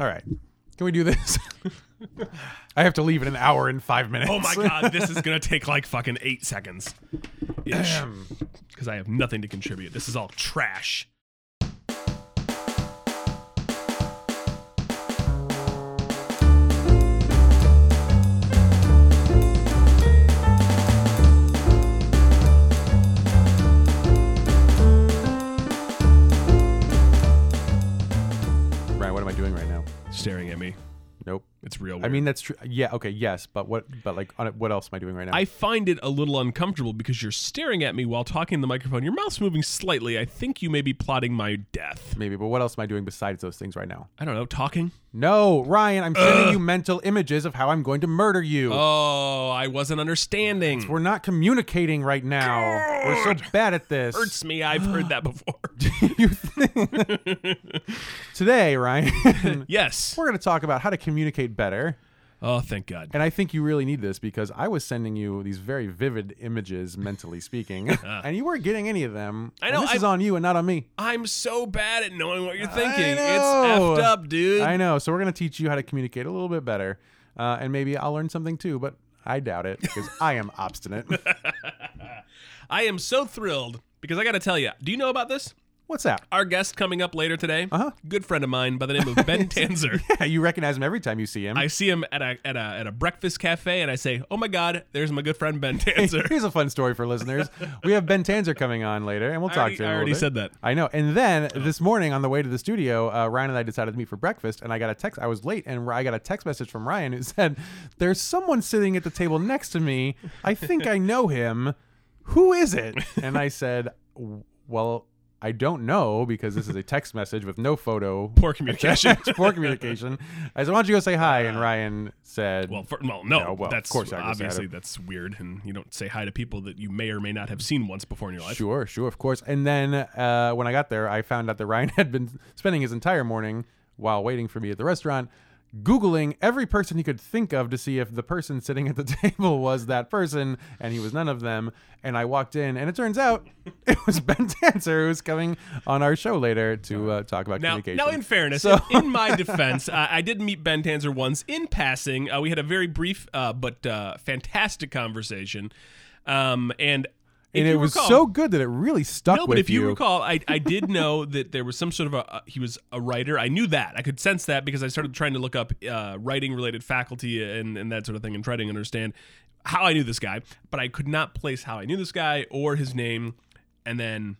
All right. Can we do this? I have to leave in an hour and five minutes. Oh my god, this is gonna take like fucking eight seconds. Because I have nothing to contribute. This is all trash. Staring at me. Nope. It's real. I mean, that's true. Yeah. Okay. Yes. But what? But like, on what else am I doing right now? I find it a little uncomfortable because you're staring at me while talking in the microphone. Your mouth's moving slightly. I think you may be plotting my death. Maybe. But what else am I doing besides those things right now? I don't know, talking? No, Ryan. I'm sending you mental images of how I'm going to murder you. Oh, I wasn't understanding. We're not communicating right now. We're so bad at this. hurts me. I've heard that before. You think- Today, Ryan, yes. we're going to talk about how to communicate better. Oh, thank God. And I think you really need this because I was sending you these very vivid images, mentally speaking, and you weren't getting any of them. I know, this is on you and not on me. I'm so bad at knowing what you're thinking. It's effed up, dude. I know. So we're going to teach you how to communicate a little bit better. Uh, and maybe I'll learn something too, but I doubt it because I am obstinate. I am so thrilled because I got to tell you. Do you know about this? What's that? Our guest coming up later today, Uh-huh. good friend of mine by the name of Ben Tanzer. Yeah, you recognize him every time you see him. I see him at a at a at a breakfast cafe, and I say, "Oh my God, there's my good friend Ben Tanzer." Here's a fun story for listeners. We have Ben Tanzer coming on later, and we'll I talk already- to him. I already said that. I know. And then this morning on the way to the studio, uh, Ryan and I decided to meet for breakfast, and I got a text. I was late, and I got a text message from Ryan who said, "There's someone sitting at the table next to me. I think I know him. Who is it?" And I said, "Well." I don't know because this is a text message with no photo. Poor communication. Poor communication. I said, "Why don't you go say hi?" And Ryan said, Well, for, well, no, No, well, of course I just had obviously that's weird, and you don't say hi to people that you may or may not have seen once before in your life. Sure, sure, of course. And then uh, when I got there, I found out that Ryan had been spending his entire morning while waiting for me at the restaurant. Googling every person he could think of to see if the person sitting at the table was that person, and he was none of them. And I walked in, and it turns out it was Ben Tanzer who's coming on our show later to uh, talk about Now, communication. now, in fairness, So- in, in my defense, uh, I did meet Ben Tanzer once in passing. Uh, we had a very brief uh, but uh, fantastic conversation, um, and and it was recall- so good that it really stuck with you. No, but if you, you. recall, I, I did know that there was some sort of a uh, he was a writer. I knew that. I could sense that because I started trying to look up uh, writing related faculty and, and that sort of thing and trying to understand how I knew this guy. But I could not place how I knew this guy or his name. And then,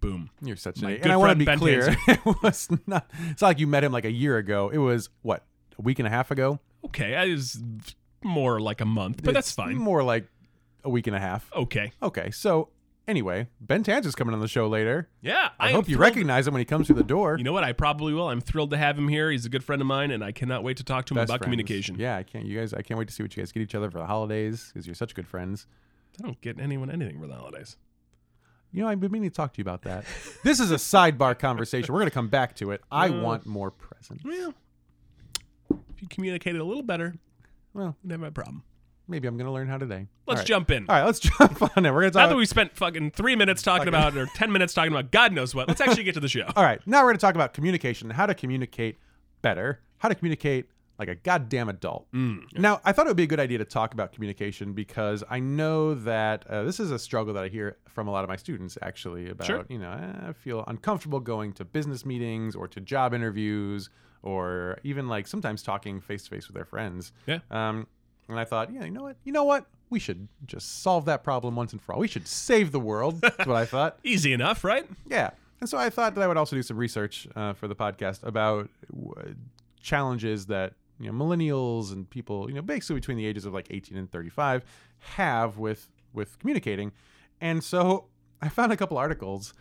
boom. You're such an My idiot. good And I want to be Ben clear. it was not. It's not like you met him like a year ago. It was what a week and a half ago. Okay, I was more like a month, but that's fine. More like a week and a half. Okay, Okay, so anyway, Ben Tanzer's coming on the show later. yeah. I, am hope you thrilled- recognize him when he comes through the door. You know what? I probably will. I'm thrilled to have him here. He's a good friend of mine, and I cannot wait to talk to him Best about friends. communication. Yeah, I can't. You guys, I can't wait to see what you guys get each other for the holidays because you're such good friends. I don't get anyone anything for the holidays. You know, I've been meaning to talk to you about that. this is a sidebar conversation. We're gonna come back to it. I Uh. want more presents. Well, if you communicated a little better, Well, have a problem. Maybe I'm gonna learn how today. Let's All right. jump in. All right, let's jump on it. We're gonna Now talk. that we spent fucking three minutes talking about, or ten minutes talking about God knows what, let's actually get to the show. All right, now we're going to talk about communication, how to communicate better, how to communicate like a goddamn adult. Mm. Now, I thought it would be a good idea to talk about communication because I know that uh, this is a struggle that I hear from a lot of my students actually about, Sure. you know, eh, I feel uncomfortable going to business meetings or to job interviews or even like sometimes talking face to face with their friends. Yeah. Um, and I thought, yeah, you know what? You know what? We should just solve that problem once and for all. We should save the world. That's what I thought. Easy enough, right? Yeah. And so I thought that I would also do some research uh, for the podcast about w- challenges that you know millennials and people you know basically between the ages of like 18 and 35 have with with communicating. And so I found a couple articles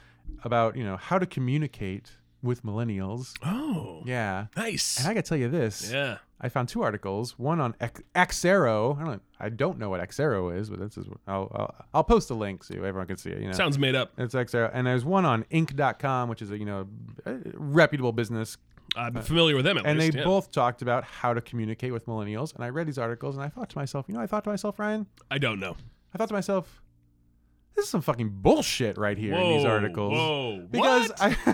about you know how to communicate with millennials. Oh, Yeah. nice. And I got to tell you this. yeah. I found two articles. One on X- Xero. I don't. I don't know what Xero is, but this is. I'll, I'll I'll post a link so everyone can see it. You know. Sounds made up. It's Xero, and there's one on Inc.com, which is a you know a reputable business, I'm familiar with them at and least. they yeah. both talked about how to communicate with millennials. And I read these articles, and I thought to myself, you know, I thought to myself, Ryan, I don't know. I thought to myself, this is some fucking bullshit right here in these articles. Whoa. Because what? I,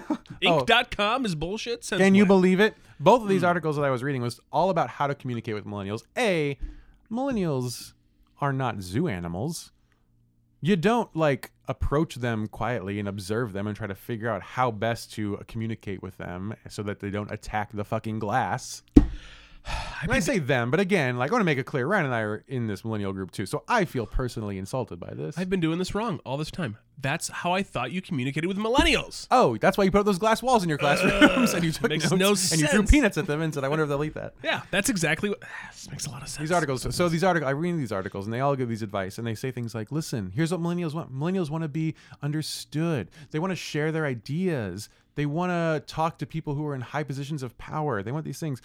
oh, Inc.com is bullshit. Since can you believe it? Both of these hmm. articles that I was reading was all about how to communicate with millennials. A, millennials are not zoo animals. You don't like approach them quietly and observe them and try to figure out how best to communicate with them so that they don't attack the fucking glass. And I say them, but again, like I want to make it clear, Ryan and I are in this millennial group too, so I feel personally insulted by this. I've been doing this wrong all this time. That's how I thought you communicated with millennials. oh, that's why you put those glass walls in your classrooms uh, and you took makes notes no and you threw sense. peanuts at them and said, "I wonder if they'll eat that." Yeah, that's exactly what. This makes a lot of sense. These articles. So, so these articles, I read these articles, and they all give these advice, and they say things like, "Listen, here's what millennials want. Millennials want to be understood. They want to share their ideas. They want to talk to people who are in high positions of power. They want these things."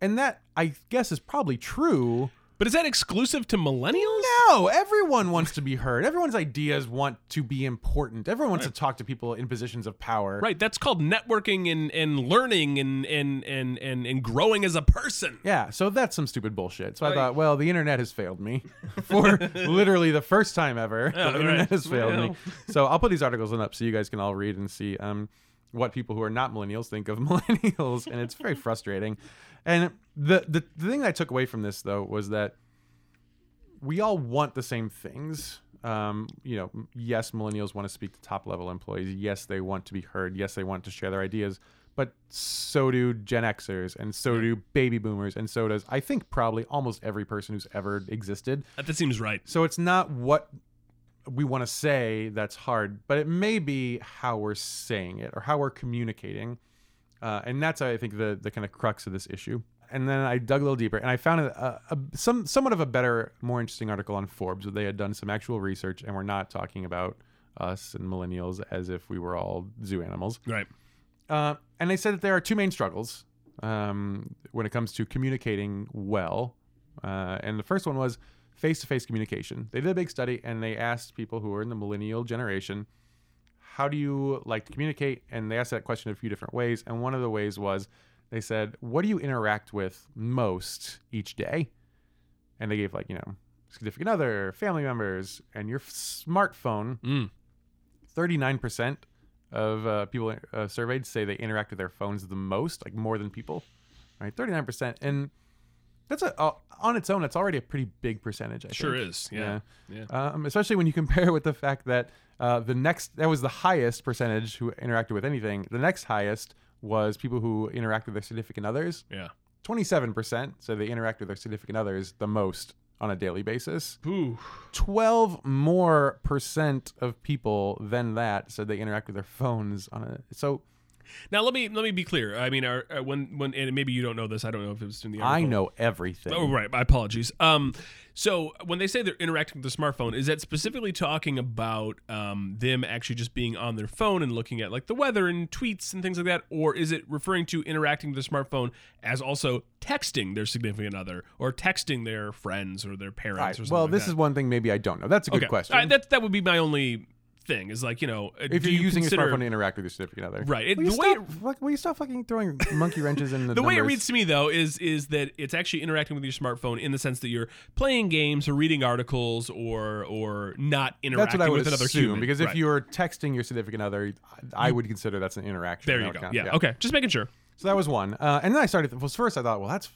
And that, I guess, is probably true. But is that exclusive to millennials? No, everyone wants to be heard. Everyone's ideas want to be important. Everyone wants to talk to people in positions of power. Right, that's called networking and, and learning and, and, and, and, and growing as a person. Yeah, so that's some stupid bullshit. So I thought, well, the internet has failed me for literally the first time ever. Yeah, the internet right. has failed me. So I'll put these articles in up so you guys can all read and see um, what people who are not millennials think of millennials, and it's very frustrating. And the, the the thing I took away from this though was that we all want the same things. Um, you know, yes, millennials want to speak to top level employees. Yes, they want to be heard. Yes, they want to share their ideas. But so do Gen Xers, and so do baby boomers, and so does I think probably almost every person who's ever existed. That, that seems right. So it's not what we want to say that's hard, but it may be how we're saying it or how we're communicating. Uh, and that's, I think, the, the kind of crux of this issue. And then I dug a little deeper and I found a, a, some somewhat of a better, more interesting article on Forbes where they had done some actual research and we're not talking about us and millennials as if we were all zoo animals. Right. Uh, and they said that there are two main struggles um, when it comes to communicating well. Uh, and the first one was face to face communication. They did a big study and they asked people who are in the millennial generation, how do you like to communicate? And they asked that question a few different ways. And one of the ways was they said, what do you interact with most each day? And they gave, like, you know, significant other, family members, and your f- smartphone Mm. 39% of uh, people uh, surveyed say they interact with their phones the most, like more than people, right? 39%. And that's a, uh, on its own, that's already a pretty big percentage, I Sure think. is. Yeah. Yeah. Um, especially when you compare it with the fact that uh, the next, that was the highest percentage who interacted with anything. The next highest was people who interact with their significant others. Yeah. 27%. So they interact with their significant others the most on a daily basis. Ooh. 12 more percent of people than that said they interact with their phones on a so Now let me let me be clear. I mean, are, are when when and maybe you don't know this. I don't know if it was in the i know everything Oh right, my apologies. Um, so when they say they're interacting with the smartphone, is that specifically talking about um, them actually just being on their phone and looking at like the weather and tweets and things like that, or is it referring to interacting with the smartphone as also texting their significant other or texting their friends or their parents? Right. Or something well like this that? is one thing maybe i don't know that's a good okay. question Uh, that that would be my only thing. Is like you know uh, if you're you using consider, your smartphone to interact with your significant other Right. It- will, you the way stop, will you stop fucking throwing monkey wrenches in the the way it reads to me though is is that it's actually interacting with your smartphone in the sense that you're playing games or reading articles or or not that's interacting what I would with another assume human. because if you're texting your significant other, I would consider that's an interaction. there you go. count. Yeah. Okay. Just making sure. So that was one. Uh, and then I started, well, first I thought, well, that's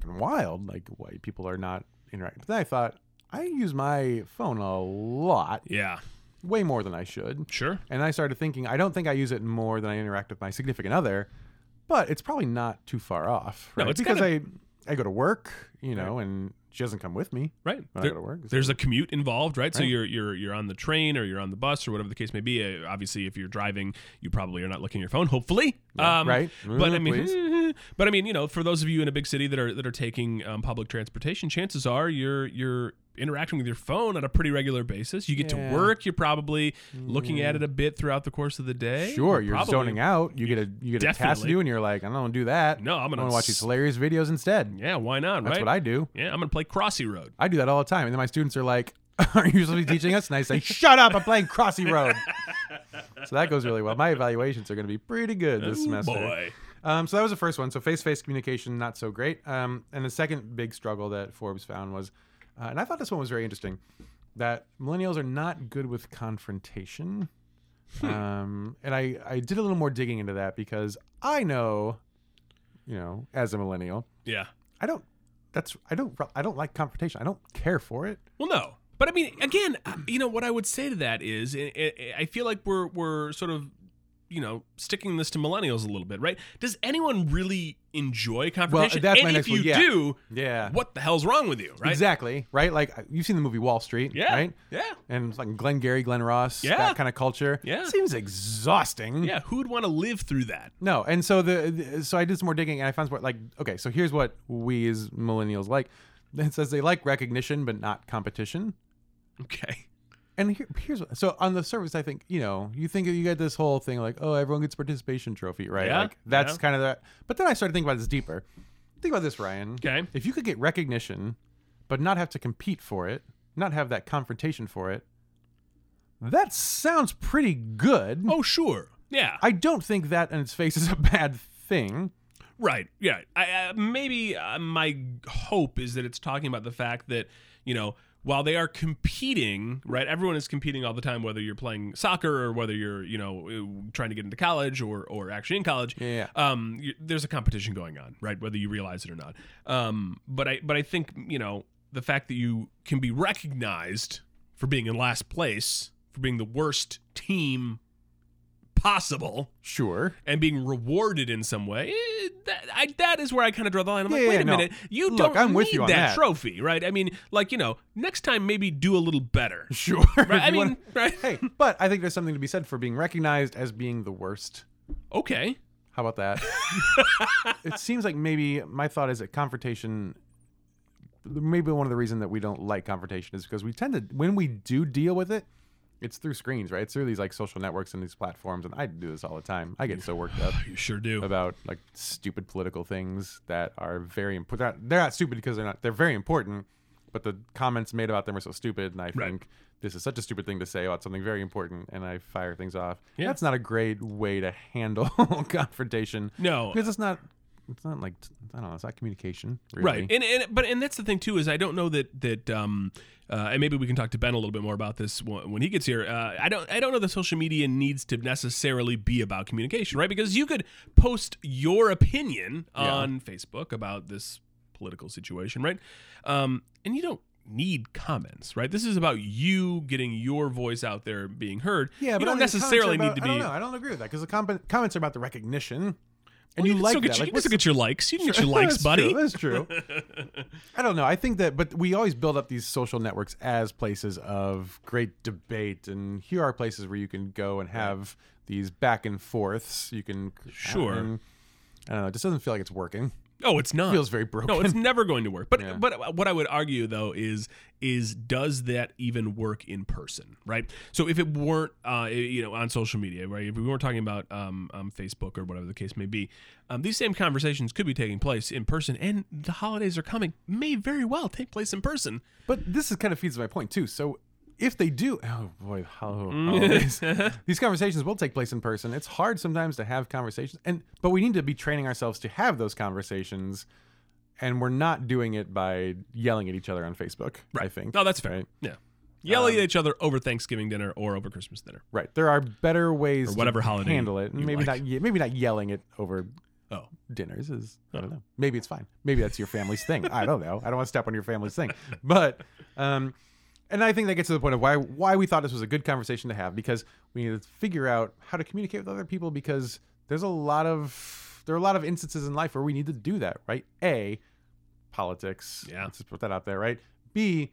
fucking wild. Like, why people are not interacting. But then I thought, I use my phone a lot, Yeah. Way more than I should. Sure. And I started thinking, I don't think I use it more than I interact with my significant other, but it's probably not too far off. No, Right? it's because kinda- I, I go to work, you know, and she doesn't come with me. Right. When I go to work. there's a commute involved, right? So you're you're you're on the train or you're on the bus or whatever the case may be. Uh, obviously, if you're driving, you probably are not looking at your phone. Hopefully, Yeah, um, right. But I Mm, mean, but I mean, you know, for those of you in a big city that are that are taking um, public transportation, chances are you're you're interacting with your phone on a pretty regular basis. You get Yeah. to work, you're probably looking at it a bit throughout the course of the day. Sure, you're zoning out. You get a you get a task to do, and you're like, I don't want to do that. No, I'm gonna to watch these hilarious videos instead. Yeah, why not? That's right? what I do. Yeah, I'm gonna play Crossy Road. I do that all the time. And then my students are like, Are you supposed to be teaching us? And I say, Shut up, I'm playing Crossy Road. so that goes really well. My evaluations are going to be pretty good this Ooh, semester. boy. Um, so that was the first one. So face to face communication, not so great. Um, and the second big struggle that Forbes found was, uh, and I thought this one was very interesting, that millennials are not good with confrontation. um, and I, I did a little more digging into that because I know you know, as a millennial. Yeah. I don't. That's I don't I don't like confrontation. I don't care for it. Well, no. But I mean, again, you know what I would say to that is, I- I I feel like we're we're sort of, you know, sticking this to millennials a little bit, right? Does anyone really enjoy confrontation? Uh, that's and my if next you one, yeah. do, Yeah. what the hell's wrong with you, right? Exactly. Right. Like uh, you've seen the movie Wall Street. Yeah. Right. Yeah. And it's like Glengarry Glen Ross. Yeah. That kind of culture. Yeah. Seems exhausting. Yeah. Who would want to live through that? No, and so the, the- so I did some more digging and I found what like okay, so here's what we as millennials like. It says they like recognition but not competition. Okay. And here, here's what, so on the surface, I think you know you think you get this whole thing like oh everyone gets participation trophy right Yeah, like that's yeah. kind of that. but then I started thinking about this deeper. Think about this, Ryan. Okay. If you could get recognition, but not have to compete for it, not have that confrontation for it, that sounds pretty good. Oh, sure. Yeah. I don't think that in its face is a bad thing. Right. Yeah. I, uh, maybe uh, my hope is that it's talking about the fact that you know while they are competing, right? Everyone is competing all the time, whether you're playing soccer or whether you're you know uh, trying to get into college or or actually in college. Yeah. Um, you, there's a competition going on, right? Whether you realize it or not. Um, but I but I think you know the fact that you can be recognized for being in last place, for being the worst team possible Sure. and being rewarded in some way, eh, that, I, that is where I kind of draw the line. I'm Yeah, like, wait yeah, a no. minute, you Look, don't I'm need with you on that, trophy, right? I mean, like you know, next time maybe do a little better, Sure. Right? I you mean, wanna- right? hey, but I think there's something to be said for being recognized as being the worst. Okay, How about that? it seems like maybe my thought is that confrontation. Maybe one of the reasons that we don't like confrontation is because we tend to, when we do deal with it, it's through screens, right? It's through these like social networks and these platforms, and I do this all the time. I get so worked up you sure do. about like stupid political things that are very important. They're not stupid because they're not. They're very important, but the comments made about them are so stupid, and I Right. think this is such a stupid thing to say about something very important, and I fire things off. Yeah. That's not a great way to handle confrontation. No. because it's not. It's not like I don't know. It's not communication, really. Right, and and but and that's the thing too is I don't know that that um uh, and maybe we can talk to Ben a little bit more about this when he gets here. Uh, I don't I don't know that social media needs to necessarily be about communication, right? Because you could post your opinion Yeah. on Facebook about this political situation, right? Um, and you don't need comments, right? This is about you getting your voice out there being heard. Yeah, you but I don't necessarily comments need to be. I don't know. I don't agree with that because the com- comments are about the recognition, and Well, you, can like that. your- like, you can get your likes. You can get your likes, That's buddy. True, that's true. I don't know. I think that, but we always build up these social networks as places of great debate, and here are places where you can go and have these back and forths. You can Sure. and, I don't know. It just doesn't feel like it's working. Oh, it's not. It feels very broken. No, it's never going to work. But Yeah. but what I would argue though is is does that even work in person, right? So if it weren't, uh, you know, on social media, right? If we weren't talking about um, um Facebook or whatever the case may be, um, these same conversations could be taking place in person, and the holidays are coming, may very well take place in person. But this is kind of feeds my point too. So if they do, oh boy, how, holidays. these conversations will take place in person. It's hard sometimes to have conversations, and but we need to be training ourselves to have those conversations, and we're not doing it by yelling at each other on Facebook. Right. I think. Oh, that's fair. Right. Yeah, yelling Um, at each other over Thanksgiving dinner or over Christmas dinner. Right. There are better ways Or whatever to holiday handle it. Maybe like. not. Maybe not yelling it over Oh, dinners is I don't know. Maybe it's fine. Maybe that's your family's thing. I don't know. I don't want to step on your family's thing. But um and I think that gets to the point of why why we thought this was a good conversation to have because we need to figure out how to communicate with other people because there's a lot of there are a lot of instances in life where we need to do that, right? A politics. Yeah. Let's just put that out there, right? B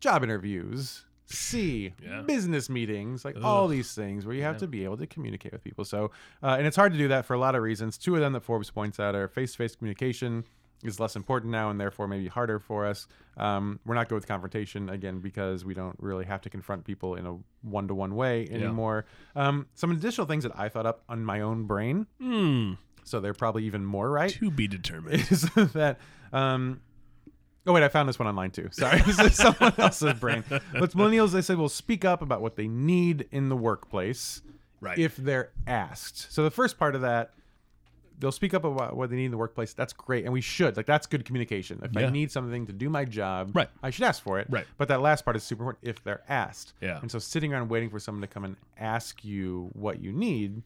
job interviews. C Yeah. business meetings, like Ugh. all these things where you have Yeah. to be able to communicate with people. So, uh, and it's hard to do that for a lot of reasons. Two of them that Forbes points out are face-to-face communication is less important now, and therefore maybe harder for us. Um, we're not good with confrontation again because we don't really have to confront people in a one-to-one way anymore. Um, some additional things that I thought up on my own brain, hmm. so they're probably even more right To be determined. is that um oh wait i found this one online too sorry this is someone else's brain but millennials they said will speak up about what they need in the workplace Right. if they're asked so the first part of that they'll speak up about what they need in the workplace that's great and we should like that's good communication if i need something to do my job Right. i should ask for it Right. but that last part is super important if they're asked Yeah. and so sitting around waiting for someone to come and ask you what you need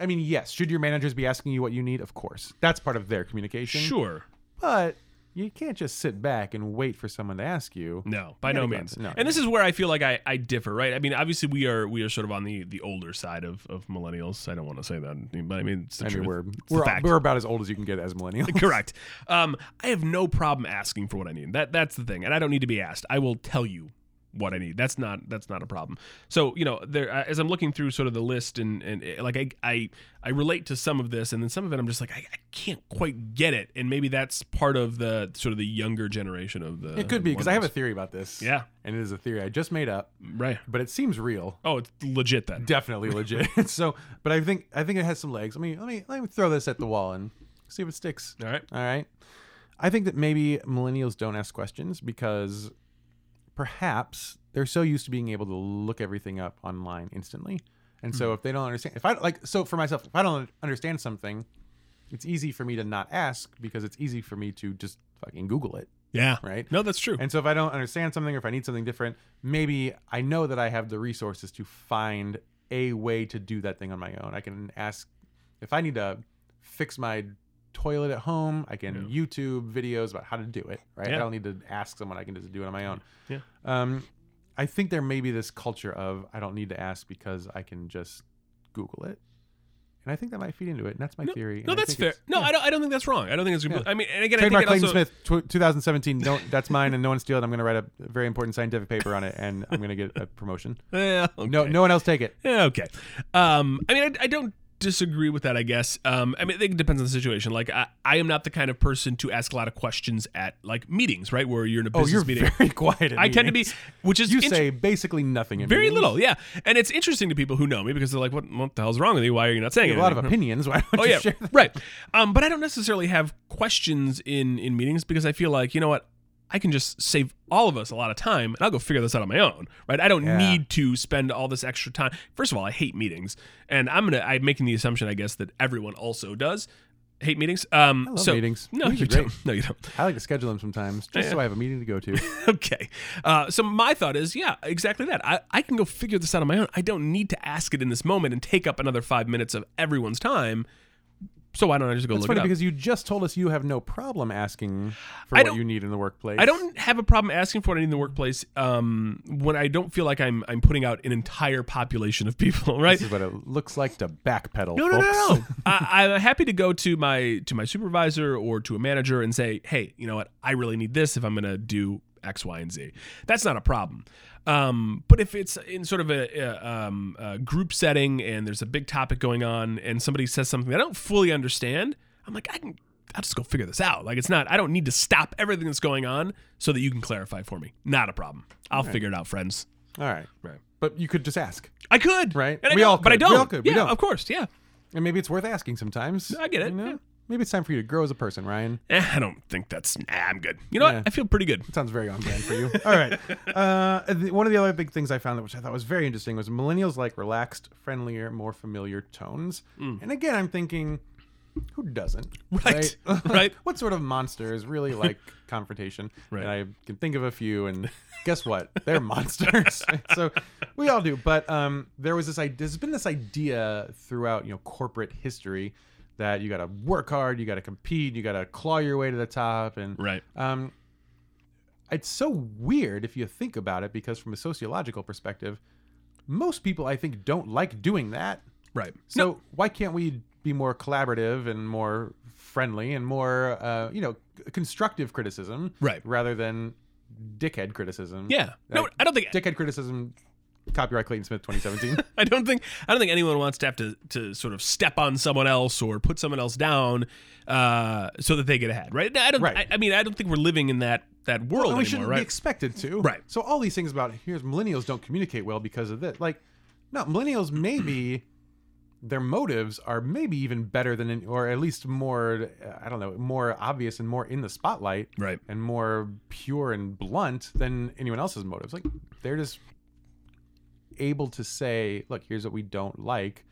I mean, yes. Should your managers be asking you what you need? Of course, that's part of their communication. Sure. but you can't just sit back and wait for someone to ask you. No, by no means. no. And this is where I feel like I, I differ, right? I mean, obviously we are we are sort of on the the older side of, of millennials. I don't want to say that, but I mean it's the I mean, we're It's we're, we're about as old as you can get as millennials. Correct. Um, I have no problem asking for what I need. That that's the thing, and I don't need to be asked. I will tell you what I need. That's not that's not a problem. So you know, there as I'm looking through sort of the list and and uh, like I I I relate to some of this, and then some of it I'm just like I, I can't quite get it, and maybe that's part of the sort of the younger generation of the. It could be because I have a theory about this. Yeah. and it is a theory I just made up, right. but it seems real. Oh, it's legit then. Definitely legit. so, but I think I think it has some legs. Let me let me let me throw this at the wall and see if it sticks. All right. All right. I think that maybe millennials don't ask questions because perhaps they're so used to being able to look everything up online instantly. And so hmm. if they don't understand, if I like, so for myself, if I don't understand something, it's easy for me to not ask because it's easy for me to just fucking Google it, Yeah. right? No, that's true. And so if I don't understand something or if I need something different, maybe I know that I have the resources to find a way to do that thing on my own. I can ask if I need to fix my toilet at home, I can YouTube videos about how to do it, right? Yeah. I don't need to ask someone, I can just do it on my own. Yeah. Um I think there may be this culture of I don't need to ask because I can just Google it. And I think that might feed into it. And that's my theory. no, that's fair. No, yeah. I don't. I don't think that's wrong. I don't think it's. Yeah. I mean, and again, Trademark I think Clayton also, Smith, tw- 2017. Don't that's mine, and no one steal it. I'm going to write a very important scientific paper on it, and I'm going to get a promotion. Yeah, okay. No, no one else take it. Yeah, okay. Um, I mean, I, I don't disagree with that. I guess. Um, I mean, I think it depends on the situation. Like, I, I am not the kind of person to ask a lot of questions at like meetings, right, where you're in a Oh, business you're meeting. very quiet. I tend to be, which is You int- say basically nothing. In very meetings. little, yeah. And it's interesting to people who know me because they're like, "What, what the hell's wrong with you? Why are you not saying You have a lot of opinions. Why don't Oh you yeah, right. Um, but I don't necessarily have questions in in meetings because I feel like you know what, I can just save all of us a lot of time, and I'll go figure this out on my own. Right? I don't Yeah. need to spend all this extra time. First of all, I hate meetings, and I'm gonna I'm making the assumption, I guess, that everyone also does hate meetings. Um, I love so meetings. no, Meetings you don't. No, you don't. I like to schedule them sometimes just Yeah. so I have a meeting to go to. okay. Uh, so my thought is, yeah, exactly that. I, I can go figure this out on my own. I don't need to ask it in this moment and take up another five minutes of everyone's time. So why don't I just go It's look funny it up? because you just told us you have no problem asking for I what don't- you need in the workplace. I don't have a problem asking for what I need in the workplace um, when I don't feel like I'm I'm putting out an entire population of people, right? This is what it looks like to backpedal. No, no, folks. no, no. I, I'm happy to go to my to my supervisor or to a manager and say, "Hey, you know what? I really need this if I'm going to do X, Y, and Z." That's not a problem. Um, but if it's in sort of a, a, um, a group setting and there's a big topic going on and somebody says something that I don't fully understand, I'm like, I can. I'll just go figure this out. Like it's not. I don't need to stop everything that's going on so that you can clarify for me. Not a problem. I'll figure it out, friends. All right. Right. But you could just ask. I could. Right. And We all but I don't. We all could. We Yeah, don't. of course. Yeah. And maybe it's worth asking sometimes. I get it, You know? yeah. Maybe it's time for you to grow as a person, Ryan. Eh, I don't think that's. Nah, I'm good. You know Yeah. what? I feel pretty good. It sounds very on brand for you. All right. Uh, the- one of the other big things I found, which I thought was very interesting, was millennials like relaxed, friendlier, more familiar tones. And again, I'm thinking, who doesn't? Mm. Right. Right. what sort of monsters really like confrontation? Right. And I can think of a few, and guess what? They're monsters. so we all do. But um, there was this idea. There's been this idea throughout, you know, corporate history that you got to work hard, you got to compete, you got to claw your way to the top, and Right. um, it's so weird if you think about it because from a sociological perspective, most people I think don't like doing that. Right. So why can't we be more collaborative and more friendly and more, uh, you know, constructive criticism, Right. rather than dickhead criticism? Yeah. No, I don't think. dickhead criticism. Copyright Clayton Smith 2017. I don't think. I don't think anyone wants to have to to sort of step on someone else or put someone else down, uh, so that they get ahead. Right. I don't. Right. I, I mean, I don't think we're living in that that world and we anymore. shouldn't be expected to. Right. So all these things about here's millennials don't communicate well because of this. Like, no, millennials maybe their motives are maybe even better than, or at least more, uh, I don't know, more obvious and more in the spotlight, Right. and more pure and blunt than anyone else's motives. Like, they're just able to say, look, here's what we don't like.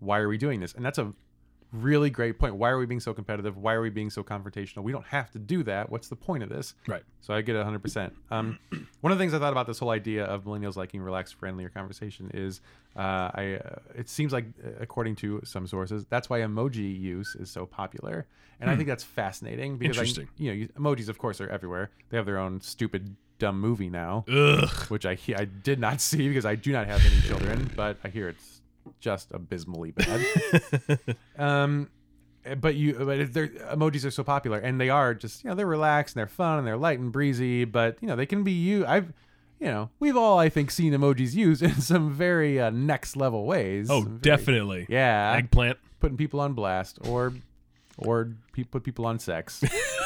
Why are we doing this? And that's a really great point. Why are we being so competitive? Why are we being so confrontational? We don't have to do that. What's the point of this? Right. So I get it 100%. Um, one of the things I thought about this whole idea of millennials liking relaxed, friendlier conversation is uh, I. Uh, it seems like, uh, according to some sources, that's why emoji use is so popular, and I think that's fascinating because I, you know, emojis of course are everywhere. They have their own stupid dumb movie now, Ugh. which I I did not see because I do not have any children, but I hear it's just abysmally bad. um, eh, but you, but their emojis are so popular, and they are just you know they're relaxed and they're fun and they're light and breezy, but you know they can be you. I've you know we've all I think seen emojis used in some very uh, next level ways. Oh, very- definitely. yeah, Eggplant. putting people on blast or or pe- put people on sex.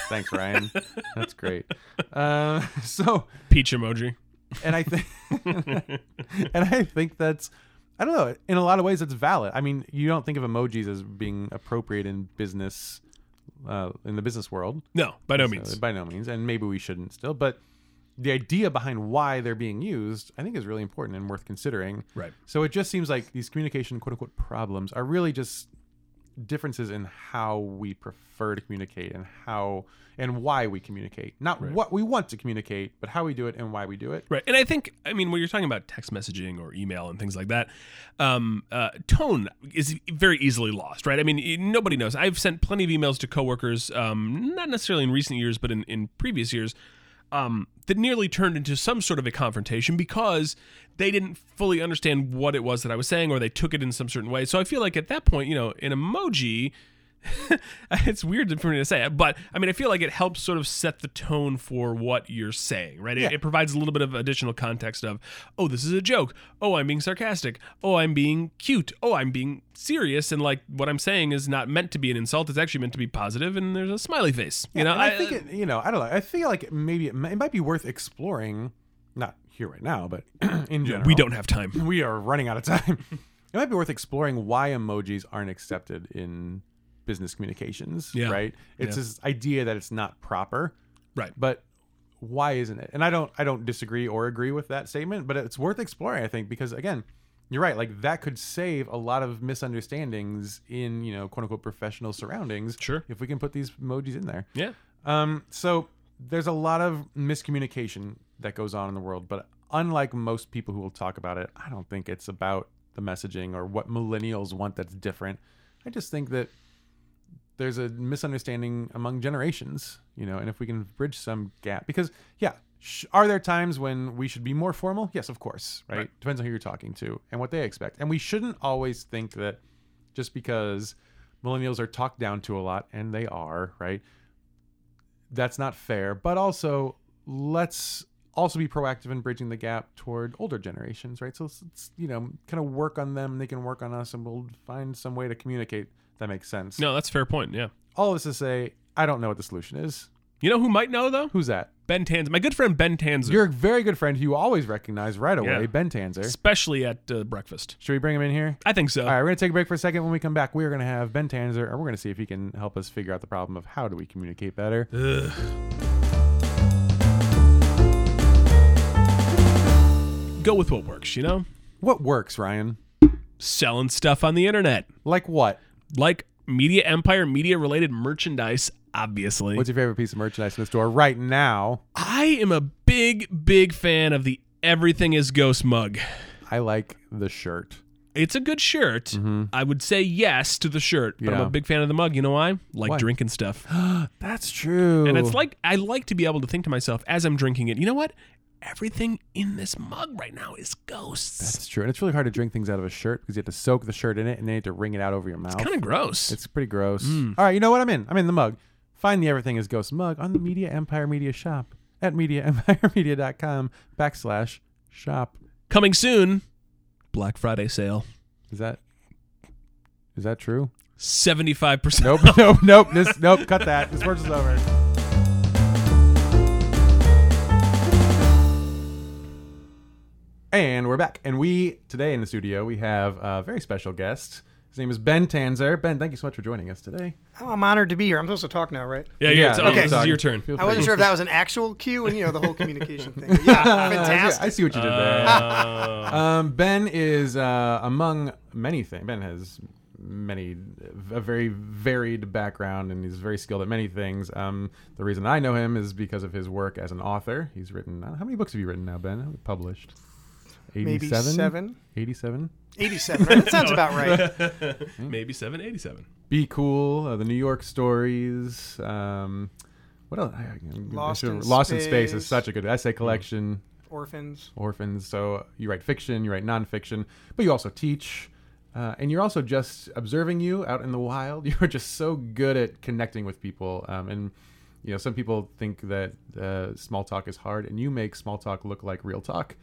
Thanks, Ryan. That's great. Uh, so Peach emoji. and I think and I think that's I don't know. In a lot of ways, it's valid. I mean, you don't think of emojis as being appropriate in business, uh, in the business world. No, by no So, means. by no means, and maybe we shouldn't still. But the idea behind why they're being used, I think, is really important and worth considering. Right. So it just seems like these communication quote unquote problems are really just differences in how we prefer to communicate and how and why we communicate. Not Right. what we want to communicate, but how we do it and why we do it. Right. And I think, I mean, when you're talking about text messaging or email and things like that, um, uh, tone is very easily lost, right? I mean, nobody knows. I've sent plenty of emails to coworkers, um, not necessarily in recent years, but in, in previous years, um, that nearly turned into some sort of a confrontation because they didn't fully understand what it was that I was saying or they took it in some certain way. So I feel like at that point, you know, an emoji. it's weird for me to say it, but I mean, I feel like it helps sort of set the tone for what you're saying, right? It, Yeah. it provides a little bit of additional context of, oh, this is a joke. Oh, I'm being sarcastic. Oh, I'm being cute. Oh, I'm being serious. And like what I'm saying is not meant to be an insult. It's actually meant to be positive, And there's a smiley face. You know, and I, think it, you know, I don't know. I feel like maybe it, it might be worth exploring, not here right now, but in general. we don't have time. We are running out of time. it might be worth exploring why emojis aren't accepted in business communications. Yeah. Right. It's Yeah. this idea that it's not proper, Right. but why isn't it? And I don't, I don't disagree or agree with that statement, but it's worth exploring. I think because again. You're right. Like that could save a lot of misunderstandings in, you know, quote unquote professional surroundings. Sure. If we can put these emojis in there. Yeah. Um, so there's a lot of miscommunication that goes on in the world, but unlike most people who will talk about it, I don't think it's about the messaging or what millennials want that's different. I just think that there's a misunderstanding among generations, you know, and if we can bridge some gap, because yeah, sh- are there times when we should be more formal? Yes, of course, right? Right. Depends on who you're talking to and what they expect, and we shouldn't always think that just because millennials are talked down to a lot, and they are, right? That's not fair, but also let's also be proactive in bridging the gap toward older generations, right? So let's, let's, you know, kind of work on them. They can work on us, and we'll find some way to communicate that makes sense. No, that's a fair point. Yeah. All this to say, I don't know what the solution is. You know who might know though? Who's that? Ben Tanzer. My good friend Ben Tanzer. You're a very good friend who you always recognize right away, Yeah. Ben Tanzer. especially at uh, breakfast. Should we bring him in here? I think so. All right, we're going to take a break for a second. When we come back, we're going to have Ben Tanzer, and we're going to see if he can help us figure out the problem of how do we communicate better. Ugh. Go with what works, you know? What works, Ryan? Selling stuff on the internet. Like what? Like media empire, media related merchandise, obviously. What's your favorite piece of merchandise in the store right now? I am a big, big fan of the Everything is Ghost mug. I like the shirt. It's a good shirt. I would say yes to the shirt, but I'm Mm-hmm. A big fan of the mug. You know why? Like Why? drinking stuff. That's true. And it's like I like to be able to think to myself as I'm drinking it, you know what? Everything in this mug right now is ghosts. That's true. And it's really hard to drink things out of a shirt because you have to soak the shirt in it and then you have to wring it out over your mouth. It's kind of gross. It's pretty gross. Mm. All right, you know what? I'm in. I'm in the mug. Find the Everything is Ghost mug on the Media Empire Media shop at MediaEmpireMedia.com backslash shop. Coming soon, Black Friday sale. Is that is that true? 75%. Nope, nope, nope. This nope. Cut that. This works is over. And we're back. And we today in the studio we have a very special guest. His name is Ben Tanzer. Ben, thank you so much for joining us today. Oh, I'm honored to be here. I'm supposed to talk now, right? Yeah, yeah. it's- oh, okay. this is your turn. I wasn't sure if that was an actual cue and you know the whole communication thing. But yeah, fantastic. I see what you did there. Uh, Um, ben is uh, among many things. Ben has many a very varied background, and he's very skilled at many things. Um, the reason I know him is because of his work as an author. He's written uh, how many books have you written now, Ben? Published. Maybe 87? seven. 87 87. Right? That sounds about right. Maybe 787. Be Cool, uh, the New York Stories. Um, what else? I- I- Lost in Lost in Space is such a good essay collection. Orphans. Orphans. So you write fiction, you write nonfiction, but you also teach. Uh, and you're also just observing you out in the wild. You're just so good at connecting with people. Um, and, you know, some people think that uh, small talk is hard, and you make small talk look like real talk.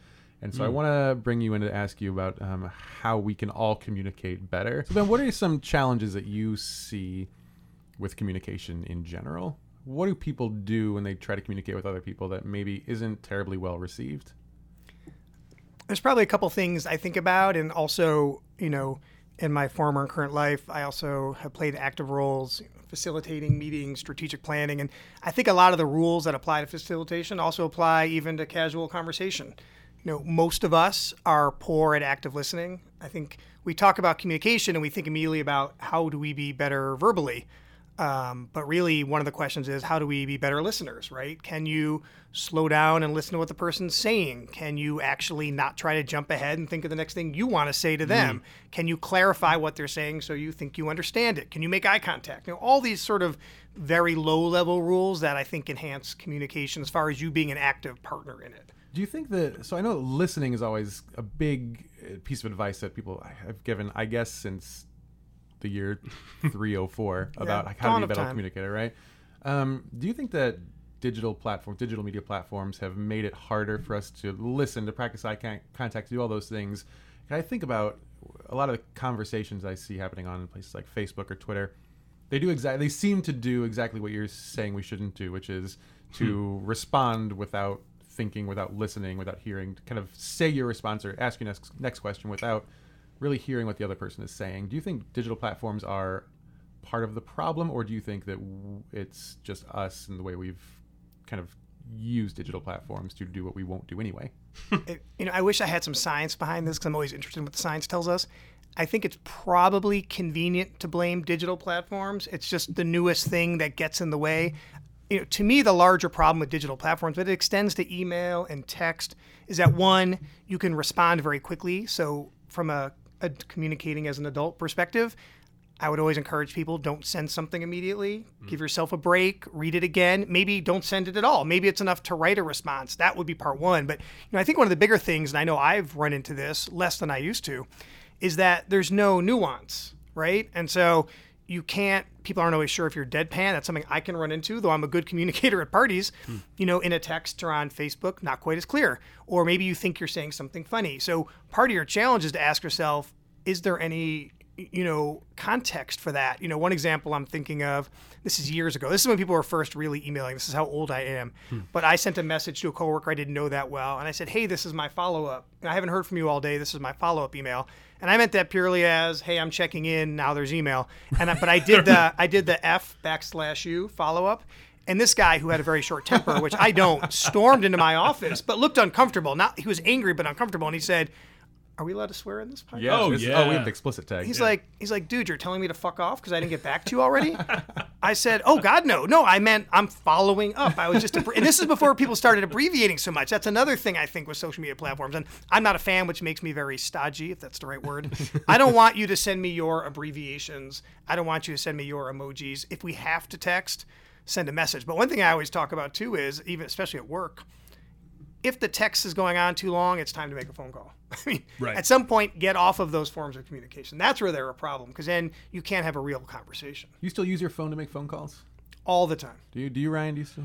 And so I want to bring you in to ask you about um, how we can all communicate better. So, Ben, what are some challenges that you see with communication in general? What do people do when they try to communicate with other people that maybe isn't terribly well received? There's probably a couple things I think about, and also, you know, in my former and current life, I also have played active roles facilitating meetings, strategic planning, and I think a lot of the rules that apply to facilitation also apply even to casual conversation. You know, most of us are poor at active listening. I think we talk about communication and we think immediately about how do we be better verbally. Um, but really, one of the questions is how do we be better listeners, right? Can you slow down and listen to what the person's saying? Can you actually not try to jump ahead and think of the next thing you want to say to them? Can you clarify what they're saying so you think you understand it? Can you make eye contact? You know, all these sort of very low level rules that I think enhance communication as far as you being an active partner in it. Do you think that? So I know listening is always a big uh, piece of advice that people have given, I guess, since the year 304 about like how to be a better communicator, right? Um, do you think that digital platforms, digital media platforms, have made it harder for us to listen, to practice eye con- contact, to do all those things? And I think about a lot of the conversations I see happening on places like Facebook or Twitter. They do exactly. They seem to do exactly what you're saying we shouldn't do, which is to respond without thinking, without listening, without hearing. To kind of say your response or ask your next next question without really hearing what the other person is saying. Do you think digital platforms are part of the problem, or do you think that it's just us and the way we've kind of used digital platforms to do what we won't do anyway? it, you know, I wish I had some science behind this because I'm always interested in what the science tells us. I think it's probably convenient to blame digital platforms. It's just the newest thing that gets in the way. You know, to me, the larger problem with digital platforms, but it extends to email and text, is that one, you can respond very quickly. So, from a, a communicating as an adult perspective, I would always encourage people don't send something immediately. Mm-hmm. Give yourself a break, read it again. Maybe don't send it at all. Maybe it's enough to write a response. That would be part one. But you know, I think one of the bigger things, and I know I've run into this less than I used to, is that there's no nuance, right? And so you can't people aren't always sure if you're deadpan. That's something i can run into though i'm a good communicator at parties hmm. you know in a text or on facebook not quite as clear. Or maybe you think you're saying something funny. So part of your challenge is to ask yourself is there any you know context for that? You know one example i'm thinking of this is years ago. This is when people were first really emailing. This is how old i am. Hmm. But i sent a message to a coworker i didn't know that well and i said hey this is my follow-up. And i haven't heard from you all day. This is my follow-up email and i meant that purely as hey i'm checking in now there's email and I, but i did the i did the f backslash u follow-up and this guy who had a very short temper, which I don't, stormed into my office, but looked uncomfortable. Not he was angry, but uncomfortable. And he said, "Are we allowed to swear in this podcast?" Oh, oh this- yeah. Oh, we have an explicit tag. He's like, he's like, dude, you're telling me to fuck off because I didn't get back to you already. I said, oh God, no, no, I meant I'm following up. I was just, abbr- and this is before people started abbreviating so much. That's another thing I think with social media platforms, and I'm not a fan, which makes me very stodgy, if that's the right word. I don't want you to send me your abbreviations. I don't want you to send me your emojis. If we have to text, send a message. But one thing I always talk about too is, even especially at work, if the text is going on too long, it's time to make a phone call. I mean, Right. at some point, get off of those forms of communication. That's where they're a problem because then you can't have a real conversation you still use your phone to make phone calls? all the time. Do you? Do you, Ryan? Do you still?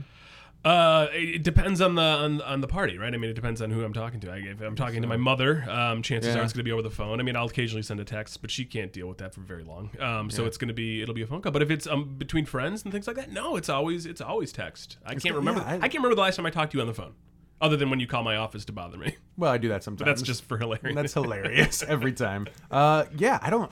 Uh, it it depends on the on, on the party, right? I mean, it depends on who I'm talking to. I, if I'm talking to my mother, um, chances Yeah. are it's going to be over the phone. I mean, I'll occasionally send a text, but she can't deal with that for very long. Um, so it's going to be it'll be a phone call. But if it's um between friends and things like that, no, it's always it's always text. I can't remember. yeah, I- I, can't remember the last time I talked to you on the phone, other than when you call my office to bother me. Well, I do that sometimes. That's just for hilarious. That's hilarious every time. Uh, yeah, I don't,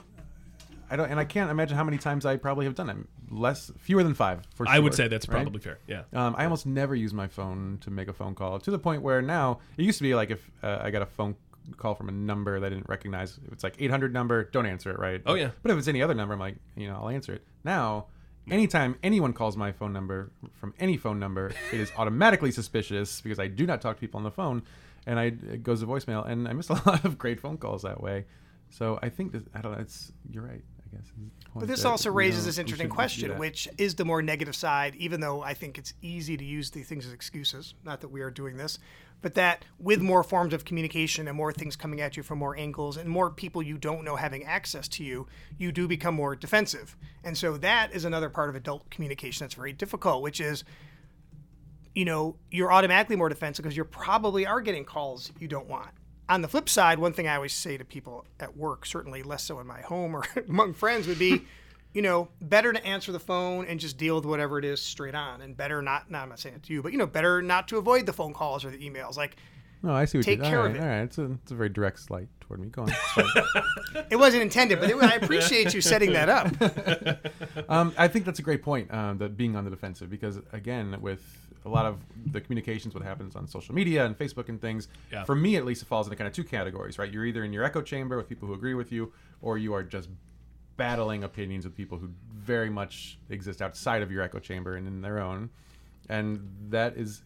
I don't, and I can't imagine how many times I probably have done it. Less, fewer than five. For sure, I would say that's right? probably fair. Yeah. Um, I almost never use my phone to make a phone call to the point where now it used to be like if uh, I got a phone call from a number that I didn't recognize, if it's like 800 number, don't answer it, right? Oh, yeah. But if it's any other number, I'm like, you know, I'll answer it. Now, anytime anyone calls my phone number from any phone number, it is automatically suspicious because I do not talk to people on the phone, and I it goes to voicemail, and I miss a lot of great phone calls that way. So I think that I don't know. It's you're right. I guess. is the point But this that, also you raises know, this interesting question, which is the more negative side, even though I think it's easy to use these things as excuses. Not that we are doing this, but that with more forms of communication and more things coming at you from more angles and more people you don't know having access to you, you do become more defensive. And so that is another part of adult communication that's very difficult, which is you know, you're automatically more defensive because you probably are getting calls you don't want. On the flip side, one thing I always say to people at work, certainly less so in my home or among friends, would be, you know, better to answer the phone and just deal with whatever it is straight on, and better not. No, I'm not saying it to you, but you know, better not to avoid the phone calls or the emails. Like, No, I see what Take you care all of it. All right, it's a it's a very direct slight toward me. Go on. It wasn't intended, but it, I appreciate you setting that up. um, I think that's a great point. Um, that being on the defensive, because again, with a lot of the communications, what happens on social media and Facebook and things, Yeah. for me at least, it falls into kind of two categories, right? You're either in your echo chamber with people who agree with you, or you are just battling opinions with people who very much exist outside of your echo chamber and in their own, and that is,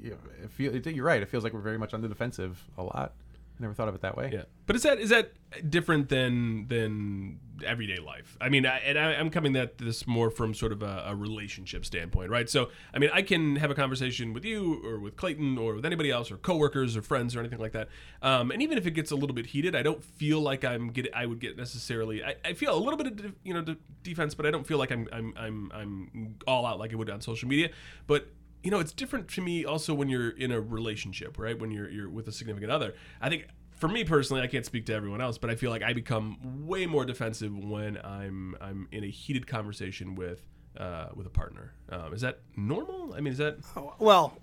you know, feel, you're right. It feels like we're very much on the defensive a lot. Never thought of it that way. Yeah, but is that is that different than than everyday life? I mean, I, and I, I'm coming at this more from sort of a, a relationship standpoint, right? So, I mean, I can have a conversation with you or with Clayton or with anybody else or coworkers or friends or anything like that. Um, and even if it gets a little bit heated, I don't feel like I'm get I would get necessarily. I, I feel a little bit of de- you know de- defense, but I don't feel like I'm I'm I'm I'm all out like I would on social media. But you know, it's different to me also when you're in a relationship, right? When you're you're with a significant other. I think for me personally, I can't speak to everyone else, but I feel like I become way more defensive when I'm I'm in a heated conversation with uh, with a partner. Um, is that normal? I mean, is that Well,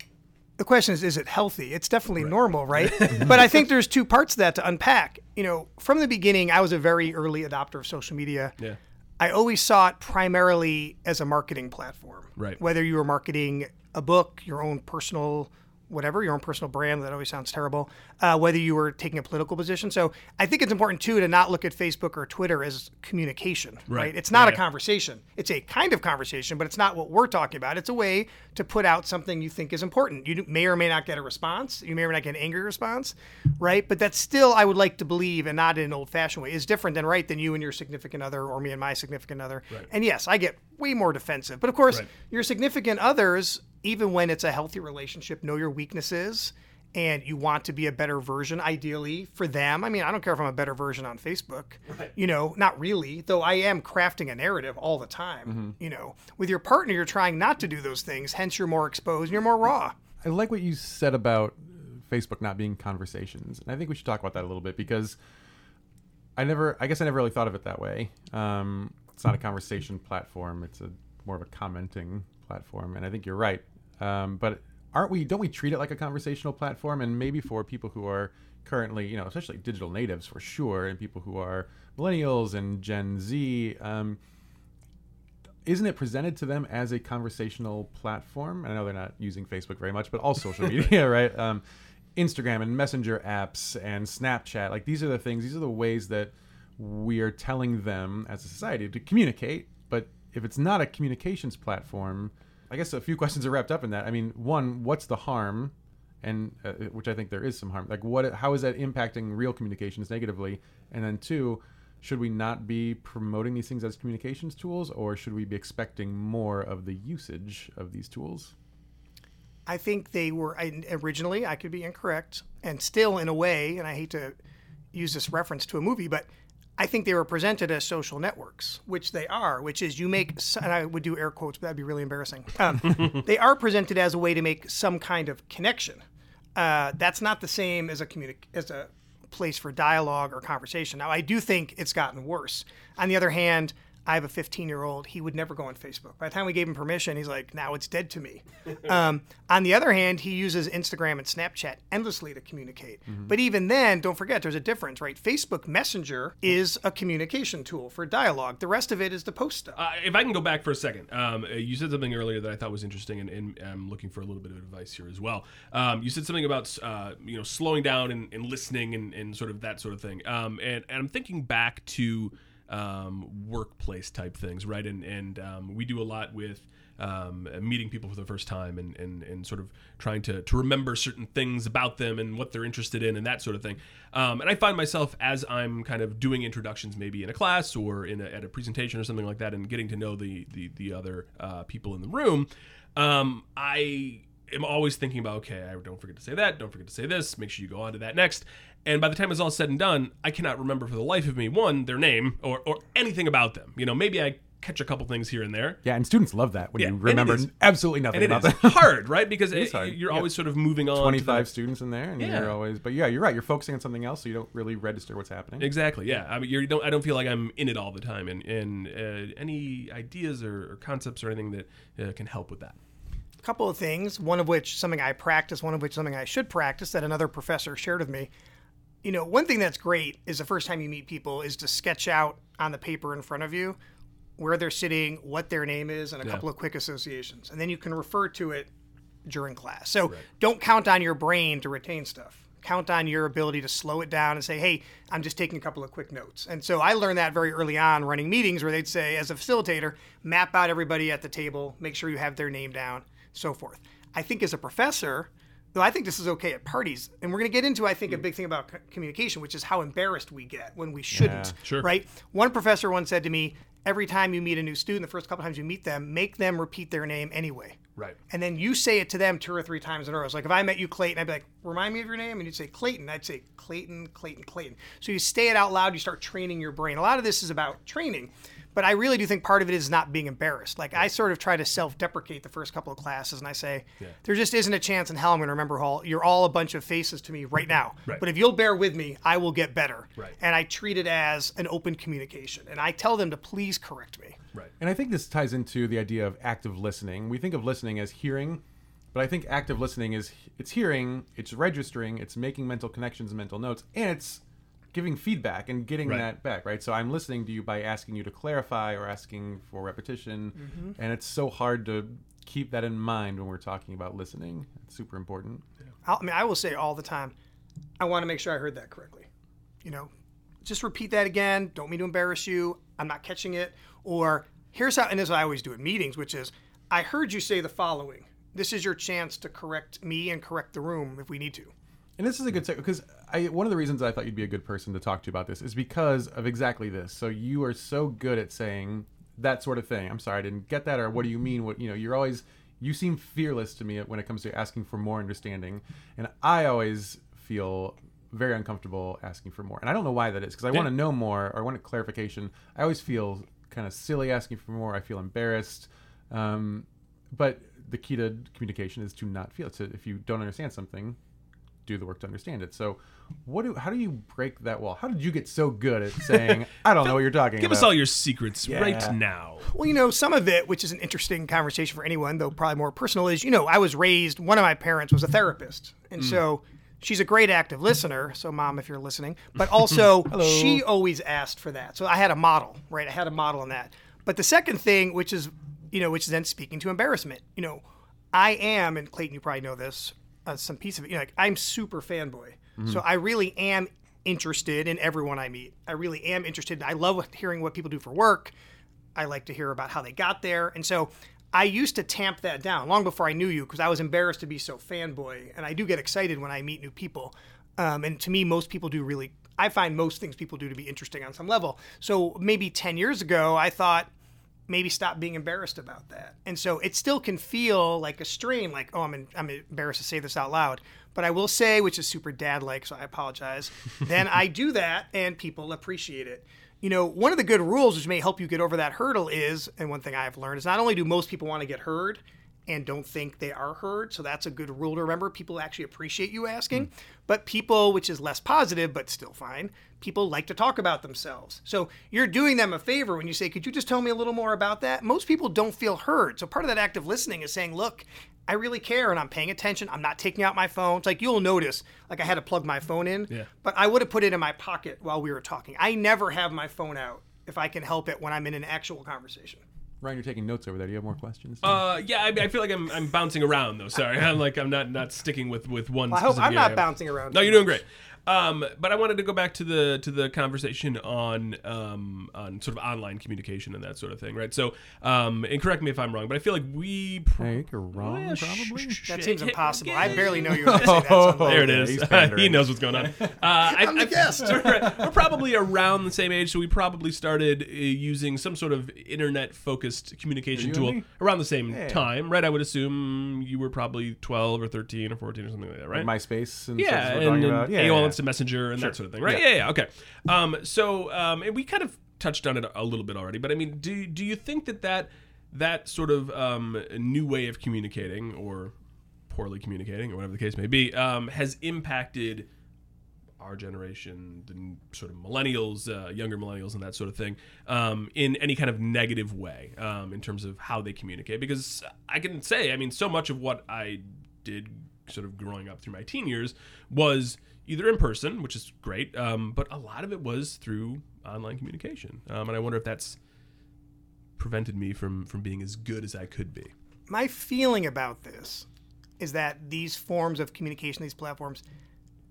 the question is, is it healthy? It's definitely normal, right? but I think there's two parts of that to unpack. You know, from the beginning, I was a very early adopter of social media. yeah? I always saw it primarily as a marketing platform. Right. Whether you were marketing a book, your own personal whatever, your own personal brand, that always sounds terrible, uh, whether you were taking a political position. So I think it's important, too, to not look at Facebook or Twitter as communication, right? Right. It's not a conversation. It's a kind of conversation, but it's not what we're talking about. It's a way to put out something you think is important. You may or may not get a response. You may or may not get an angry response, right? But that's still, I would like to believe, and not in an old fashioned way, is different than, right, than you and your significant other or me and my significant other. And yes, I get way more defensive. But of course, Right. your significant others, even when it's a healthy relationship, know your weaknesses and you want to be a better version, ideally for them. I mean, I don't care if I'm a better version on Facebook, right. you know, not really, though I am crafting a narrative all the time. You know, with your partner, you're trying not to do those things, hence you're more exposed and you're more raw. I like what you said about uh, Facebook not being conversations, and I think we should talk about that a little bit because I never, I guess I never really thought of it that way. Um, it's not a conversation platform; it's a more of a commenting platform, and I think you're right. Um, but aren't we? Don't we treat it like a conversational platform? And maybe for people who are currently, you know, especially digital natives for sure, and people who are millennials and Gen Z. Um, isn't it presented to them as a conversational platform? I know they're not using Facebook very much, but all social media, right? Um, Instagram and Messenger apps and Snapchat, like these are the things, these are the ways that we are telling them as a society to communicate. But if it's not a communications platform, I guess a few questions are wrapped up in that. I mean, one, what's the harm? And uh, which I think there is some harm. Like, what? How is that impacting real communications negatively? And then two, should we not be promoting these things as communications tools or should we be expecting more of the usage of these tools I think they were originally, I could be incorrect, and still in a way, and I hate to use this reference to a movie, but I think they were presented as social networks, which they are, which is you make, and I would do air quotes, but that'd be really embarrassing. Um, they are presented as a way to make some kind of connection. Uh, that's not the same as a communi- as a place for dialogue or conversation. Now, I do think it's gotten worse. On the other hand, I have a 15 year old. He would never go on Facebook. By the time we gave him permission, he's like, now it's dead to me. um, on the other hand, he uses Instagram and Snapchat endlessly to communicate. But even then, don't forget, there's a difference, right? Facebook Messenger is a communication tool for dialogue. The rest of it is to post stuff. Uh, if I can go back for a second, um, uh, you said something earlier that I thought was interesting, and, and I'm looking for a little bit of advice here as well. Um, you said something about uh, you know slowing down and, and listening and, and sort of that sort of thing. Um, and, and I'm thinking back to um, workplace type things, right? And and um, we do a lot with. Um, meeting people for the first time and, and, and sort of trying to, to remember certain things about them and what they're interested in and that sort of thing. Um, and I find myself as I'm kind of doing introductions, maybe in a class or in a, at a presentation or something like that, and getting to know the the, the other uh, people in the room. Um, I am always thinking about okay, I don't forget to say that, don't forget to say this. Make sure you go on to that next. And by the time it's all said and done, I cannot remember for the life of me one their name or or anything about them. You know, maybe I catch a couple things here and there. Yeah, and students love that when Yeah, you remember is- absolutely nothing And it about is them. hard, right? Because it, hard. you're Yeah. always sort of moving on. 25 students in there, and Yeah. you're always. But yeah, you're right. You're focusing on something else, so you don't really register what's happening. Exactly. Yeah. I mean, you don't. I don't feel like I'm in it all the time. And and uh, any ideas or, or concepts or anything that uh, can help with that. A couple of things, one of which something I practice, one of which something I should practice that another professor shared with me. You know, one thing that's great is the first time you meet people is to sketch out on the paper in front of you where they're sitting, what their name is, and a couple of quick associations. And then you can refer to it during class. So don't count on your brain to retain stuff. Count on your ability to slow it down and say, hey, I'm just taking a couple of quick notes. And so I learned that very early on running meetings where they'd say, as a facilitator, map out everybody at the table, make sure you have their name down, so forth. I think as a professor, though I think this is okay at parties, and we're going to get into, I think, a hmm. big thing about c- communication, which is how embarrassed we get when we shouldn't. sure. Right? One professor once said to me, every time you meet a new student, the first couple times you meet them, make them repeat their name anyway Right. and then you say it to them two or three times in a row. It's like if I met you, Clayton, I'd be like, "Remind me of your name," and you'd say Clayton. I'd say Clayton, Clayton, Clayton. So you say it out loud. You start training your brain. A lot of this is about training, but I really do think part of it is not being embarrassed. Like I sort of try to self-deprecate the first couple of classes, and I say, "There just isn't a chance in hell I'm going to remember all. You're all a bunch of faces to me right now. Right. But if you'll bear with me, I will get better." Right. And I treat it as an open communication, and I tell them to please correct me. Right. And I think this ties into the idea of active listening. We think of listening as hearing, but I think active listening is it's hearing, it's registering, it's making mental connections mental notes, and it's giving feedback and getting Right. that back, right? So I'm listening to you by asking you to clarify or asking for repetition, Mm-hmm. and it's so hard to keep that in mind when we're talking about listening. It's super important. I'll, I mean, I will say all the time, I want to make sure I heard that correctly. You know, just repeat that again. Don't mean to embarrass you. I'm not catching it. Or here's how, and this is what I always do in meetings, which is, I heard you say the following. This is your chance to correct me and correct the room if we need to. And this is a good segue because I one of the reasons I thought you'd be a good person to talk to about this is because of exactly this. So you are so good at saying that sort of thing. I'm sorry, I didn't get that, or what do you mean? What you know? You're always you seem fearless to me when it comes to asking for more understanding, and I always feel very uncomfortable asking for more. And I don't know why that is because I want to know more or I want a clarification. I always feel kind of silly asking for more. I feel embarrassed. Um, but the key to communication is to not feel. it. So if you don't understand something, do the work to understand it. So, what do how do you break that wall? How did you get so good at saying I don't know what you're talking Give about? us all your secrets Yeah. right now. Well, you know, some of it, which is an interesting conversation for anyone, though probably more personal, is you know, I was raised, one of my parents was a therapist. And mm. so she's a great active listener. So, mom, if you're listening, but also she always asked for that. So I had a model, right? I had a model in that. But the second thing, which is, you know, which is then speaking to embarrassment, you know, I am, and Clayton, you probably know this, uh, some piece of it, you know, like I'm super fanboy. So I really am interested in everyone I meet. I really am interested. I love hearing what people do for work. I like to hear about how they got there. And so I used to tamp that down long before I knew you because I was embarrassed to be so fanboy. And I do get excited when I meet new people. Um, and to me, most people do really, I find most things people do to be interesting on some level. So maybe 10 years ago, I thought, maybe stop being embarrassed about that. And so it still can feel like a strain, like, oh, I'm, in, I'm embarrassed to say this out loud. But I will say, which is super dad like, so I apologize, then I do that and people appreciate it. You know, one of the good rules which may help you get over that hurdle is, and one thing I've learned is not only do most people want to get heard and don't think they are heard. So that's a good rule to remember. People actually appreciate you asking. Mm. But people, which is less positive, but still fine, people like to talk about themselves. So you're doing them a favor when you say, Could you just tell me a little more about that? Most people don't feel heard. So part of that active listening is saying, Look, I really care and I'm paying attention. I'm not taking out my phone. It's like you'll notice, like I had to plug my phone in, Yeah. but I would have put it in my pocket while we were talking. I never have my phone out if I can help it when I'm in an actual conversation. Ryan, you're taking notes over there. Do you have more questions? Uh, yeah, I, I feel like I'm, I'm bouncing around though. Sorry, I'm like I'm not not sticking with with one. I hope I'm not area. bouncing around. No, you're doing much. great. Um, but I wanted to go back to the to the conversation on um, on sort of online communication and that sort of thing, right? So, um, and correct me if I'm wrong, but I feel like we. Pro- Hey, you're wrong, Yeah, probably. sh- sh- That seems yeah, impossible. yeah, I barely know you were going to say that. so I'm There it is. Okay, is. he's pandering. he knows what's going on. Uh, I, I'm the I- guest. we're, we're probably around the same age, so we probably started uh, using some sort of internet-focused communication tool around the same Yeah. time, right? I would assume you were probably 12 or 13 or 14 or something like that, right? MySpace and yeah, stuff we're and, talking and about. Yeah, AOL yeah. Instant Messenger and Sure. that sort of thing, right? Yeah. Yeah, yeah, okay. Um, so, um, and we kind of touched on it a little bit already, but I mean, do do you think that that that sort of um, new way of communicating or poorly communicating or whatever the case may be um, has impacted our generation, the sort of millennials, uh, younger millennials, and that sort of thing, um, in any kind of negative way um, in terms of how they communicate. Because I can say, I mean, so much of what I did sort of growing up through my teen years was either in person, which is great, um, but a lot of it was through online communication. Um, and I wonder if that's prevented me from from being as good as I could be. My feeling about this is that these forms of communication, these platforms,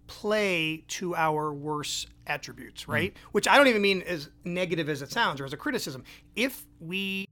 play to our worst attributes, right? Which I don't even mean as negative as it sounds or as a criticism. If we,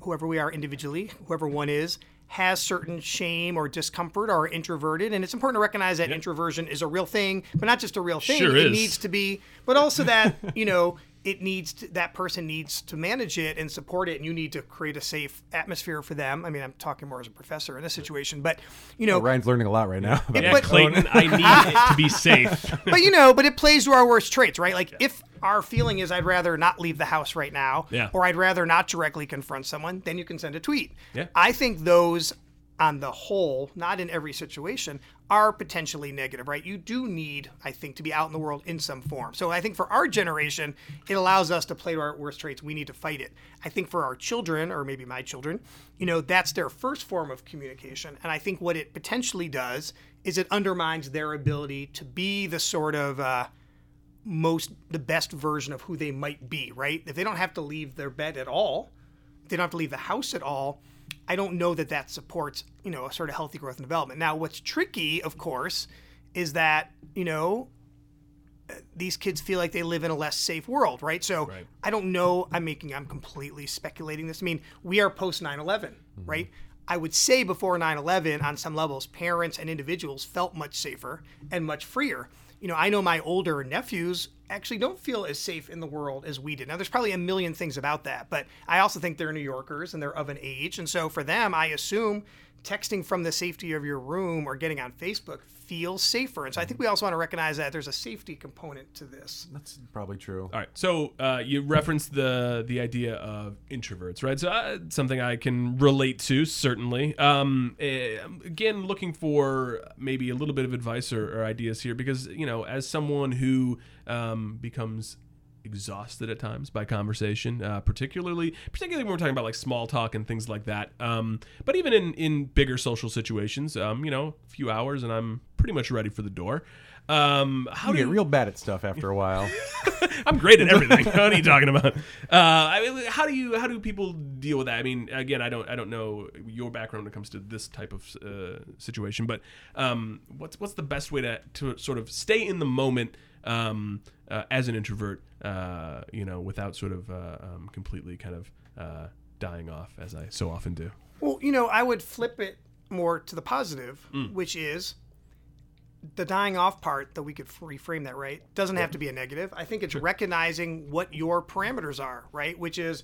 whoever we are individually, whoever one is, has certain shame or discomfort or are introverted, and it's important to recognize that introversion is a real thing, but not just a real thing. Sure it is. needs to be, but also that you know it needs to, that person needs to manage it and support it, and you need to create a safe atmosphere for them. I mean, I'm talking more as a professor in this situation, but you know, Ryan's learning a lot right now. about Yeah, but- Clayton, I need it to be safe. but you know, but it plays to our worst traits, right? Like if our feeling is I'd rather not leave the house right now, Yeah. or I'd rather not directly confront someone, then you can send a tweet. Yeah. I think those on the whole, not in every situation, are potentially negative, right? You do need, I think, to be out in the world in some form. So I think for our generation, it allows us to play to our worst traits. We need to fight it. I think for our children, or maybe my children, you know, that's their first form of communication. And I think what it potentially does is it undermines their ability to be the sort of uh, most the best version of who they might be, right? If they don't have to leave their bed at all, they don't have to leave the house at all, I don't know that that supports, you know, a sort of healthy growth and development. Now, what's tricky, of course, is that, you know, uh, these kids feel like they live in a less safe world, right? So Right. I don't know. I'm making, I'm completely speculating this. I mean, we are post 9 11, right? I would say before 9 11, on some levels, parents and individuals felt much safer and much freer. You know, I know my older nephews actually don't feel as safe in the world as we did. Now, there's probably a million things about that, but I also think they're New Yorkers and they're of an age. And so for them, I assume texting from the safety of your room or getting on Facebook feels safer. And so I think we also want to recognize that there's a safety component to this. That's probably true. All right. So uh, you referenced the the idea of introverts, right? So uh, something I can relate to certainly. Um, eh, again, looking for maybe a little bit of advice or, or ideas here, because you know, as someone who um, becomes exhausted at times by conversation, uh, particularly particularly when we're talking about like small talk and things like that. Um, but even in in bigger social situations, um, you know, a few hours and I'm pretty much ready for the door. Um, how You do get you, real bad at stuff after a while. I'm great at everything. what are you talking about? Uh, I mean, how do you how do people deal with that? I mean, again, I don't I don't know your background when it comes to this type of uh, situation, but um, what's what's the best way to to sort of stay in the moment um, uh, as an introvert, uh, you know, without sort of uh, um, completely kind of uh, dying off as I so often do. Well, you know, I would flip it more to the positive, which is the dying off part that we could reframe that right doesn't have to be a negative. I think it's recognizing what your parameters are, right? Which is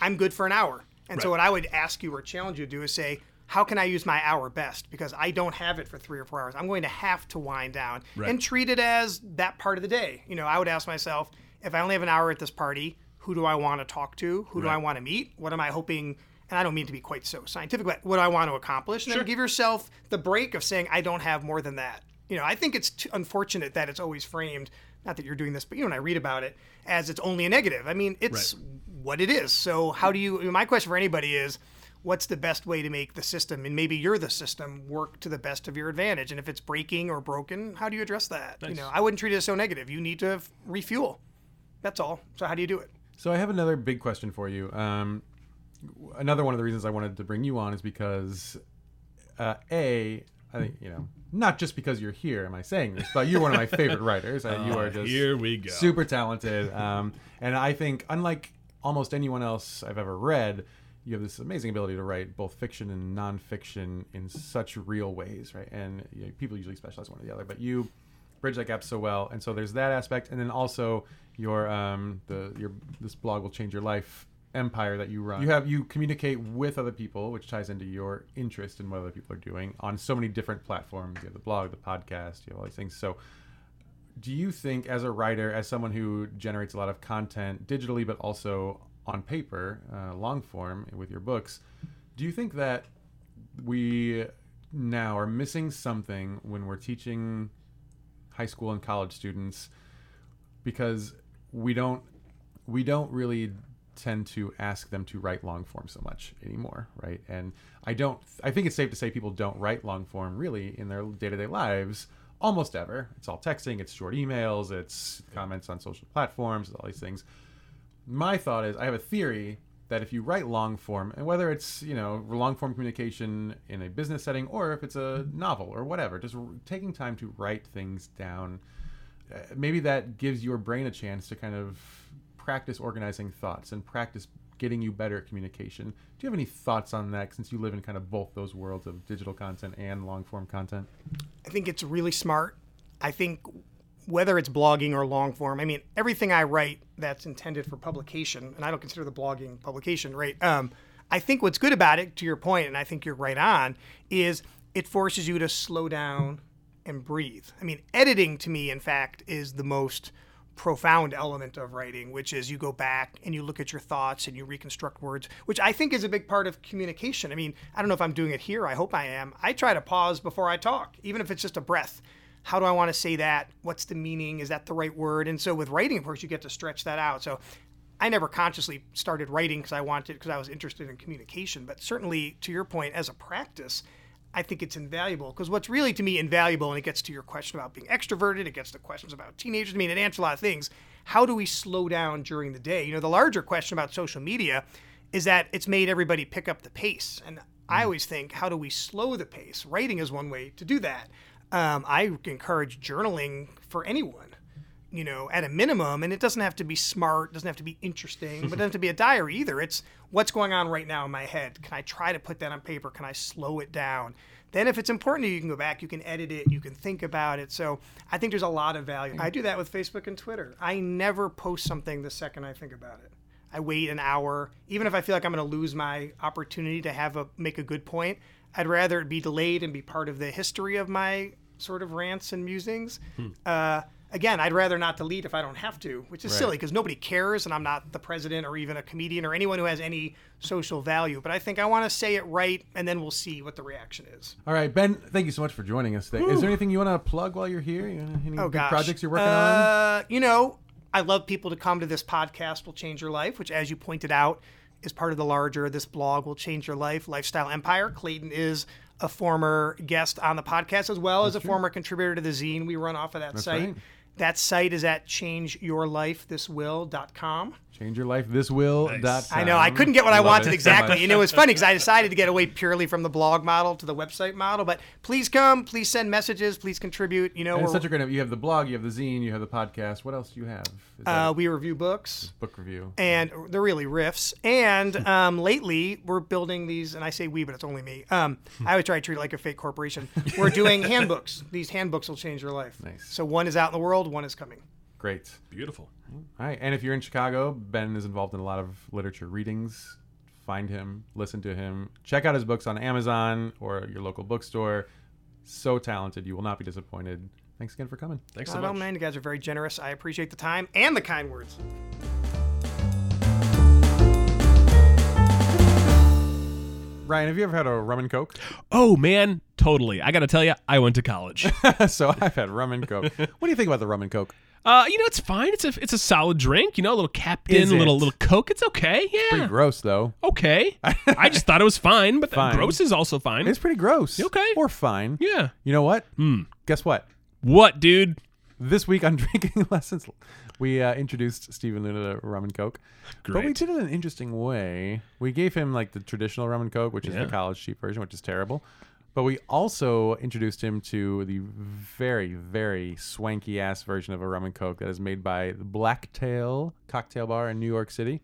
I'm good for an hour. And so what I would ask you or challenge you to do is say, how can I use my hour best? Because I don't have it for three or four hours. I'm going to have to wind down Right. and treat it as that part of the day. You know, I would ask myself, if I only have an hour at this party, who do I want to talk to? Who do I want to meet? What am I hoping and I don't mean to be quite so scientific, but what do I want to accomplish, and Sure. then give yourself the break of saying, I don't have more than that. You know, I think it's unfortunate that it's always framed, not that you're doing this, but you know, when I read about it, as it's only a negative. I mean, it's what it is. So, how do you, my question for anybody is, what's the best way to make the system, and maybe you're the system, work to the best of your advantage? And if it's breaking or broken, how do you address that? You know, I wouldn't treat it as so negative. You need to f- refuel. That's all. So, how do you do it? So I have another big question for you. Um, another one of the reasons I wanted to bring you on is because, uh, a, I think you know, not just because you're here. Am I saying this? But you're one of my favorite writers. Uh, you are just Here we go. super talented. Um, and I think, unlike almost anyone else I've ever read, you have this amazing ability to write both fiction and nonfiction in such real ways, right? And you know, people usually specialize one or the other, but you bridge that gap so well. And so there's that aspect, and then also your um, the your this blog will change your life empire that you run. You have you communicate with other people, which ties into your interest in what other people are doing on so many different platforms. You have the blog, the podcast, you have all these things. So do you think as a writer as someone who generates a lot of content digitally but also on paper uh, long form with your books do you think that we now are missing something when we're teaching high school and college students? Because we don't we don't really tend to ask them to write long form so much anymore right? And i don't i think it's safe to say people don't write long form really in their day-to-day lives almost ever. It's all texting it's short emails it's comments on social platforms all these things my thought is i have a theory that if you write long form and whether it's you know long form communication in a business setting or if it's a novel or whatever just taking time to write things down uh, maybe that gives your brain a chance to kind of practice organizing thoughts and practice getting you better at communication. Do you have any thoughts on that since you live in kind of both those worlds of digital content and long form content? I think it's really smart. I think whether it's blogging or long form, I mean, everything I write that's intended for publication, and I don't consider the blogging publication, right? Um, I think what's good about it, to your point, and I think you're right on, is it forces you to slow down and breathe. I mean, editing to me, in fact, is the most profound element of writing, which is you go back and you look at your thoughts and you reconstruct words, which I think is a big part of communication. I mean, I don't know if I'm doing it here. I hope I am. I try to pause before I talk, even if it's just a breath. How do I want to say that? What's the meaning? Is that the right word? And so with writing, of course, you get to stretch that out. So I never consciously started writing because I wanted, because I was interested in communication. But certainly, to your point, as a practice, I think it's invaluable because what's really to me invaluable, and it gets to your question about being extroverted, it gets to questions about teenagers. I mean, it answers a lot of things. How do we slow down during the day? You know, the larger question about social media is that it's made everybody pick up the pace. And I mm. always think, how do we slow the pace? Writing is one way to do that. Um, I encourage journaling for anyone you know, at a minimum, and it doesn't have to be smart, doesn't have to be interesting, but it doesn't have to be a diary either. It's what's going on right now in my head. Can I try to put that on paper? Can I slow it down? Then, if it's important to you, you can go back, you can edit it, you can think about it. So, I think there's a lot of value. I do that with Facebook and Twitter. I never post something the second I think about it. I wait an hour, even if I feel like I'm going to lose my opportunity to have a make a good point. I'd rather it be delayed and be part of the history of my sort of rants and musings. Uh, again, I'd rather not delete if I don't have to, which is Right. silly because nobody cares, and I'm not the president or even a comedian or anyone who has any social value. But I think I want to say it right, and then we'll see what the reaction is. All right, Ben, thank you so much for joining us today. Is there anything you want to plug while you're here? Any Oh gosh, projects you're working on? uh, You know, I love people to come to this podcast. Will change your life, which, as you pointed out, is part of the larger. This blog will change your life. Lifestyle Empire. Clayton is a former guest on the podcast as well as a former contributor to the zine we run off of that site. right. That site is at changeyourlifethiswill.com. Change your life. Nice. dot I know I couldn't get what I Love wanted it exactly, and it was funny because I decided to get away purely from the blog model to the website model. But please come, please send messages, please contribute. You know, it's such a great. You have the blog, you have the zine, you have the podcast. What else do you have? Uh, we review books. book review. and they're really riffs. And um, lately, we're building these, and I say we, but it's only me. Um, I always try to treat it like a fake corporation. We're doing handbooks. These handbooks will change your life. Nice. So one is out in the world, one is coming. Great. Beautiful. All right, and if you're in Chicago, Ben is involved in a lot of literature readings. Find him, listen to him, check out his books on Amazon or your local bookstore. So talented, you will not be disappointed. Thanks again for coming. Thanks so much. all man, you guys are very generous. I appreciate the time and the kind words. Ryan, have you ever had a rum and coke? Oh man, totally. I got to tell you, I went to college. so I've had rum and coke. What do you think about the rum and coke? Uh, you know, it's fine. It's a it's a solid drink. You know, a little Captain, a little little Coke. It's okay. Yeah. Pretty gross though. Okay. I just thought it was fine, but Fine. gross is also fine. It's pretty gross. Okay. Or fine. yeah. You know what? Hmm. Guess what? What, dude? This week on Drinking Lessons, we uh, introduced Stephen Luna to rum and coke. But we did it in an interesting way. We gave him like the traditional rum and coke, which is Yeah. the college cheap version, which is terrible. But we also introduced him to the very, very swanky ass version of a rum and coke that is made by the Blacktail Cocktail Bar in New York City.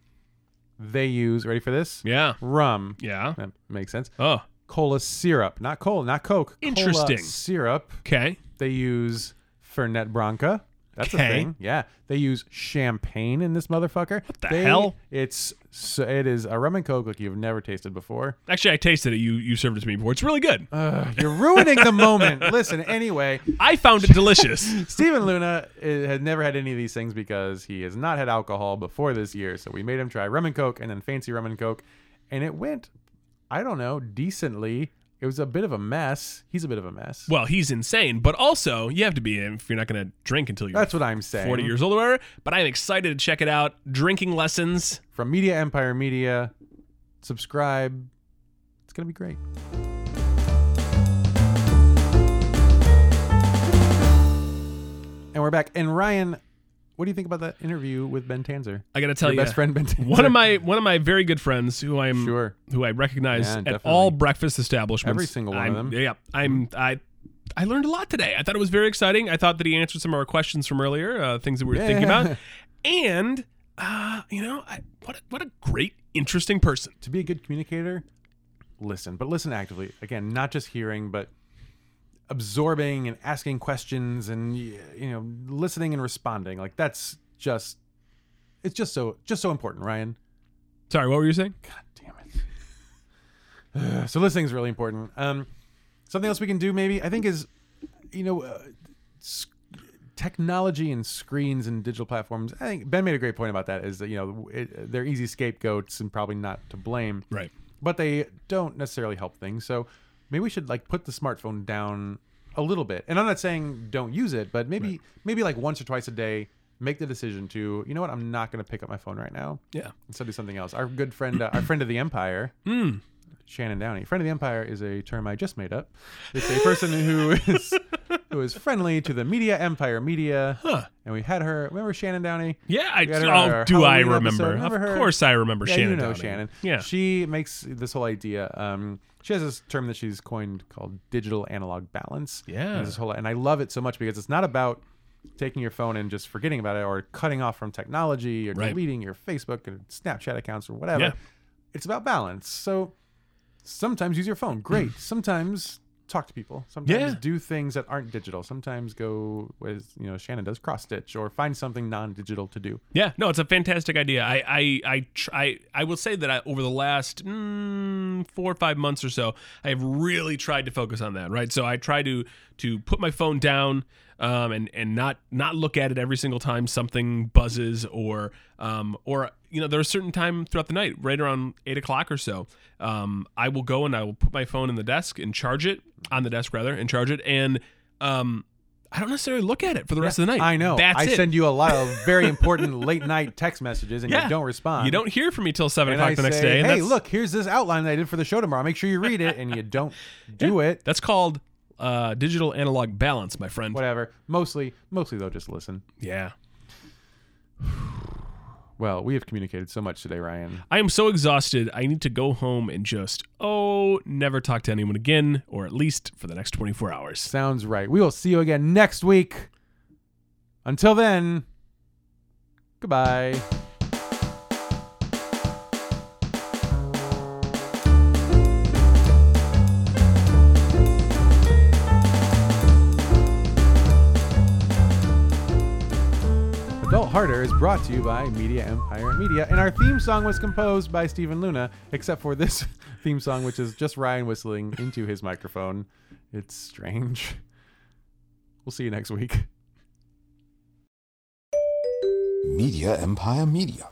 They use ready for this? Yeah. Rum. Yeah. That makes sense. Oh. Cola syrup, not cola, not Coke. Cola Interesting. syrup. Okay. They use Fernet Branca. That's a thing. Yeah. They use champagne in this motherfucker. What the they, hell? It's so it is a rum and coke like you've never tasted before. Actually, I tasted it. You you served it to me before. It's really good. Ugh, you're ruining the moment. Listen, anyway, I found it delicious. Stephen Luna uh, had never had any of these things because he has not had alcohol before this year. So we made him try rum and coke and then fancy rum and coke, and it went, I don't know, decently. It was a bit of a mess. He's a bit of a mess. well, he's insane, but also you have to be if you're not going to drink until you're That's what I'm saying. 40 years old or whatever. But I'm excited to check it out. Drinking lessons. from Media Empire Media. Subscribe. It's going to be great. And we're back. And Ryan, what do you think about that interview with Ben Tanzer? I got to tell Your you, best friend Ben Tanzer. one of my one of my very good friends who I'm Sure. who I recognize Yeah, at definitely. all breakfast establishments. Every single one of I'm- them. Yeah, I'm I. I learned a lot today. I thought it was very exciting. I thought that he answered some of our questions from earlier, uh, things that we were Yeah. thinking about, and uh, you know, I, what a, what a great, interesting person. To be a good communicator, listen, but listen actively. Again, not just hearing, but absorbing and asking questions and you know, listening and responding. Like that's just it's just so just so important, Ryan. Sorry, what were you saying? God damn it. so listening is really important. Um, something else we can do maybe I think is, you know, uh, technology and screens and digital platforms. I think Ben made a great point about that. Is that you know it, they're easy scapegoats and probably not to blame, Right. but they don't necessarily help things. So maybe we should like put the smartphone down a little bit. And I'm not saying don't use it, but maybe maybe like once or twice a day. Make the decision to, you know what, I'm not going to pick up my phone right now Yeah. instead do something else. Our good friend, uh, our friend of the Empire, Hmm. Shannon Downey. Friend of the Empire is a term I just made up. It's a person who is who is friendly to the media empire media. Huh. And we had her. Remember Shannon Downey? Yeah. I, oh, do I remember? Remember of her? course, I remember Yeah, Shannon. you know Downey. Shannon. Yeah. She makes this whole idea. Um, she has this term that she's coined called digital analog balance. Yeah. And, this whole, and I love it so much because it's not about taking your phone and just forgetting about it or cutting off from technology or Right. deleting your Facebook and Snapchat accounts or whatever. Yeah. It's about balance. So sometimes use your phone. Great. sometimes talk to people. Sometimes Yeah. do things that aren't digital. Sometimes go as you know Shannon does cross stitch or find something non-digital to do. Yeah, no, it's a fantastic idea. I I I try. I will say that I, over the last mm, four or five months or so, I have really tried to focus on that. Right, so I try to to put my phone down um, and and not not look at it every single time something buzzes or um, or you know there's a certain time throughout the night, right around eight o'clock or so. Um, I will go and I will put my phone in the desk and charge it on the desk rather and charge it and um. I don't necessarily look at it for the rest of the night. I know. That's I it. send you a lot of very important late night text messages and Yeah. you don't respond. You don't hear from me till seven And o'clock I the next say, day. and hey, that's- look, here's this outline that I did for the show tomorrow. Make sure you read it, and you don't do it. That's called uh, digital analog balance, my friend. Whatever. Mostly, mostly though, just listen. Yeah. Well, we have communicated so much today, Ryan. I am so exhausted. I need to go home and just, oh, never talk to anyone again, or at least for the next 24 hours. Sounds right. We will see you again next week. Until then, goodbye. Harder is brought to you by Media Empire Media, and our theme song was composed by Stephen Luna, except for this theme song, which is just Ryan whistling into his microphone. It's strange. We'll see you next week. Media Empire Media.